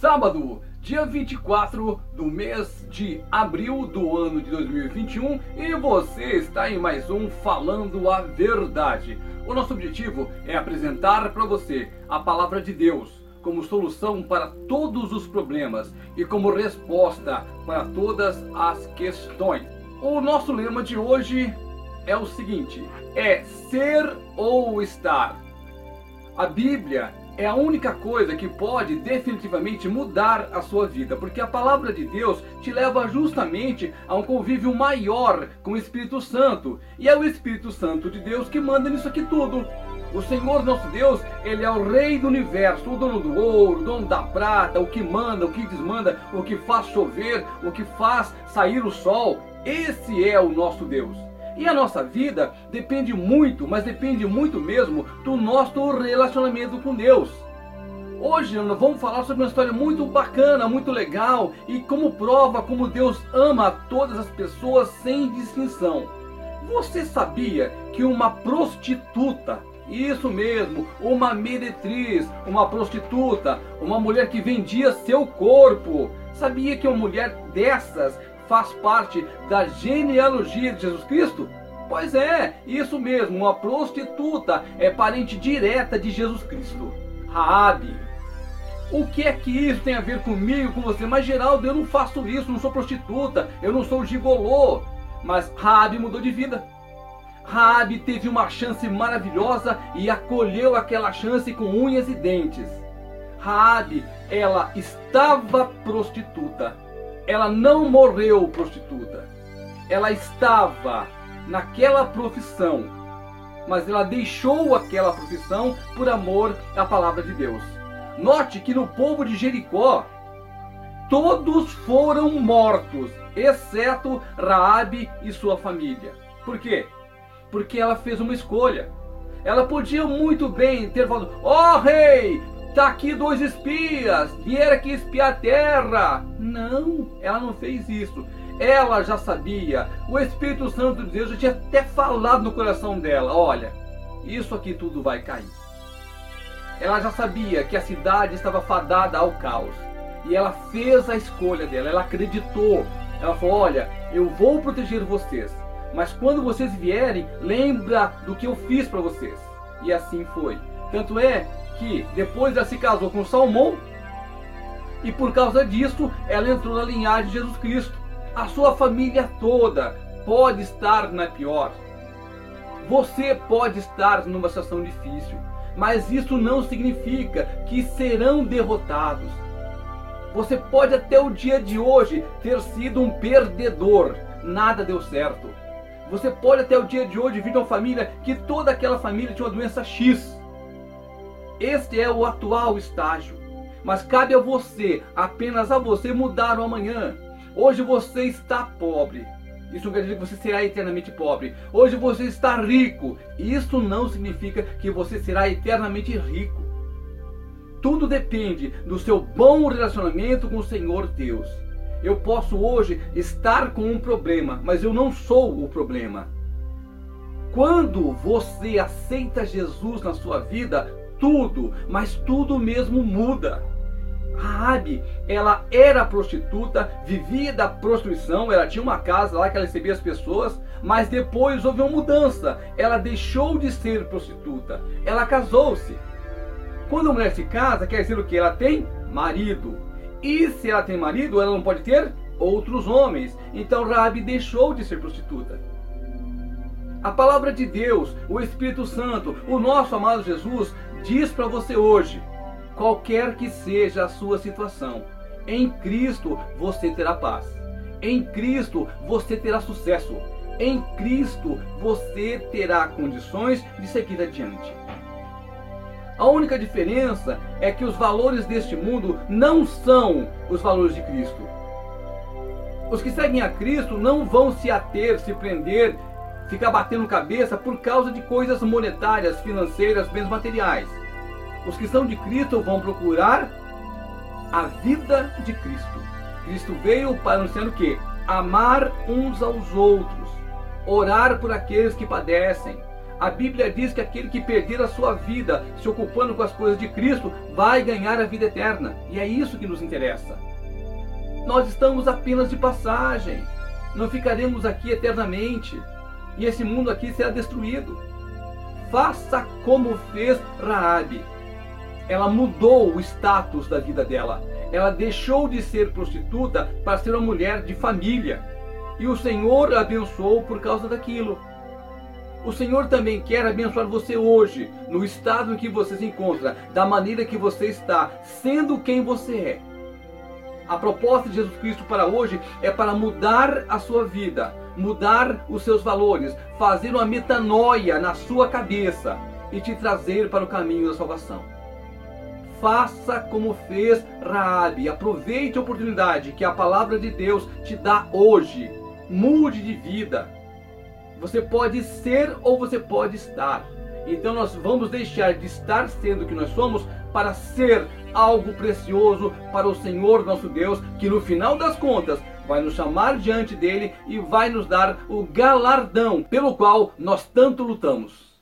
Sábado, dia 24 do mês de abril do ano de 2021 e você está em mais um Falando a Verdade. O nosso objetivo é apresentar para você a palavra de Deus como solução para todos os problemas e como resposta para todas as questões. O nosso lema de hoje é o seguinte: é ser ou estar. A Bíblia é a única coisa que pode definitivamente mudar a sua vida, porque a palavra de Deus te leva justamente a um convívio maior com o Espírito Santo, e é o Espírito Santo de Deus que manda nisso aqui tudo. O Senhor nosso Deus, Ele é o Rei do universo, o dono do ouro, o dono da prata, o que manda, o que desmanda, o que faz chover, o que faz sair o sol. Esse é o nosso Deus. E a nossa vida depende muito, mas depende muito mesmo do nosso relacionamento com Deus. Hoje nós vamos falar sobre uma história muito bacana, muito legal e como prova como Deus ama todas as pessoas sem distinção. Você sabia que uma prostituta, isso mesmo, uma meretriz, uma prostituta, uma mulher que vendia seu corpo, sabia que uma mulher dessas faz parte da genealogia de Jesus Cristo? Pois é, isso mesmo, uma prostituta é parente direta de Jesus Cristo. Raabe. O que é que isso tem a ver comigo, com você? Mas Geraldo, eu não faço isso, não sou prostituta, eu não sou gigolô. Mas Raabe mudou de vida. Raabe teve uma chance maravilhosa e acolheu aquela chance com unhas e dentes. Raabe, ela estava prostituta, ela não morreu prostituta. Ela estava naquela profissão, mas ela deixou aquela profissão por amor à palavra de Deus. Note que no povo de Jericó, todos foram mortos, exceto Raabe e sua família. Por quê? Porque ela fez uma escolha. Ela podia muito bem ter falado: "Ó oh, rei, Tá aqui dois espias, vieram aqui espiar a terra. Não, ela não fez isso. Ela já sabia. O Espírito Santo de Deus já tinha até falado no coração dela: olha, isso aqui tudo vai cair. Ela já sabia que a cidade estava fadada ao caos. E ela fez a escolha dela, ela acreditou. Ela falou: olha, eu vou proteger vocês. Mas quando vocês vierem, lembra do que eu fiz para vocês. E assim foi. Tanto é que depois ela se casou com Salmão e por causa disso ela entrou na linhagem de Jesus Cristo. A sua família toda pode estar na pior. Você pode estar numa situação difícil, mas isso não significa que serão derrotados. Você pode até o dia de hoje ter sido um perdedor, nada deu certo. Você pode até o dia de hoje vir de uma família que toda aquela família tinha uma doença X este é o atual estágio. Mas cabe a você, apenas a você, mudar o amanhã. Hoje você está pobre. Isso não quer dizer que você será eternamente pobre. Hoje você está rico. Isso não significa que você será eternamente rico. Tudo depende do seu bom relacionamento com o Senhor Deus. Eu posso hoje estar com um problema, mas eu não sou o problema. Quando você aceita Jesus na sua vida, tudo, mas tudo mesmo muda. Raabe, ela era prostituta, vivia da prostituição, ela tinha uma casa lá que ela recebia as pessoas, mas depois houve uma mudança. Ela deixou de ser prostituta, ela casou-se. Quando a mulher se casa, quer dizer o que? Ela tem marido. E se ela tem marido, ela não pode ter outros homens. Então Raabe deixou de ser prostituta. A palavra de Deus, o Espírito Santo, o nosso amado Jesus diz para você hoje, qualquer que seja a sua situação, em Cristo você terá paz. Em Cristo você terá sucesso. Em Cristo você terá condições de seguir adiante. A única diferença é que os valores deste mundo não são os valores de Cristo. Os que seguem a Cristo não vão se ater, se prender ficar batendo cabeça por causa de coisas monetárias, financeiras, bens materiais. Os que são de Cristo vão procurar a vida de Cristo. Cristo veio para anunciar o que? Amar uns aos outros, orar por aqueles que padecem, A Bíblia diz que aquele que perder a sua vida se ocupando com as coisas de Cristo vai ganhar a vida eterna. E é isso que nos interessa. Nós estamos apenas de passagem. Não ficaremos aqui eternamente. E esse mundo aqui será destruído. Faça como fez Raabe. Ela mudou o status da vida dela. Ela deixou de ser prostituta para ser uma mulher de família. E o Senhor a abençoou por causa daquilo. O Senhor também quer abençoar você hoje, no estado em que você se encontra, da maneira que você está, sendo quem você é. A proposta de Jesus Cristo para hoje é para mudar a sua vida, mudar os seus valores, fazer uma metanoia na sua cabeça e te trazer para o caminho da salvação. Faça como fez Raabe, aproveite a oportunidade que a palavra de Deus te dá hoje. Mude de vida, você pode ser ou você pode estar. Então nós vamos deixar de estar sendo o que nós somos para ser algo precioso para o Senhor nosso Deus, que no final das contas vai nos chamar diante dele e vai nos dar o galardão pelo qual nós tanto lutamos.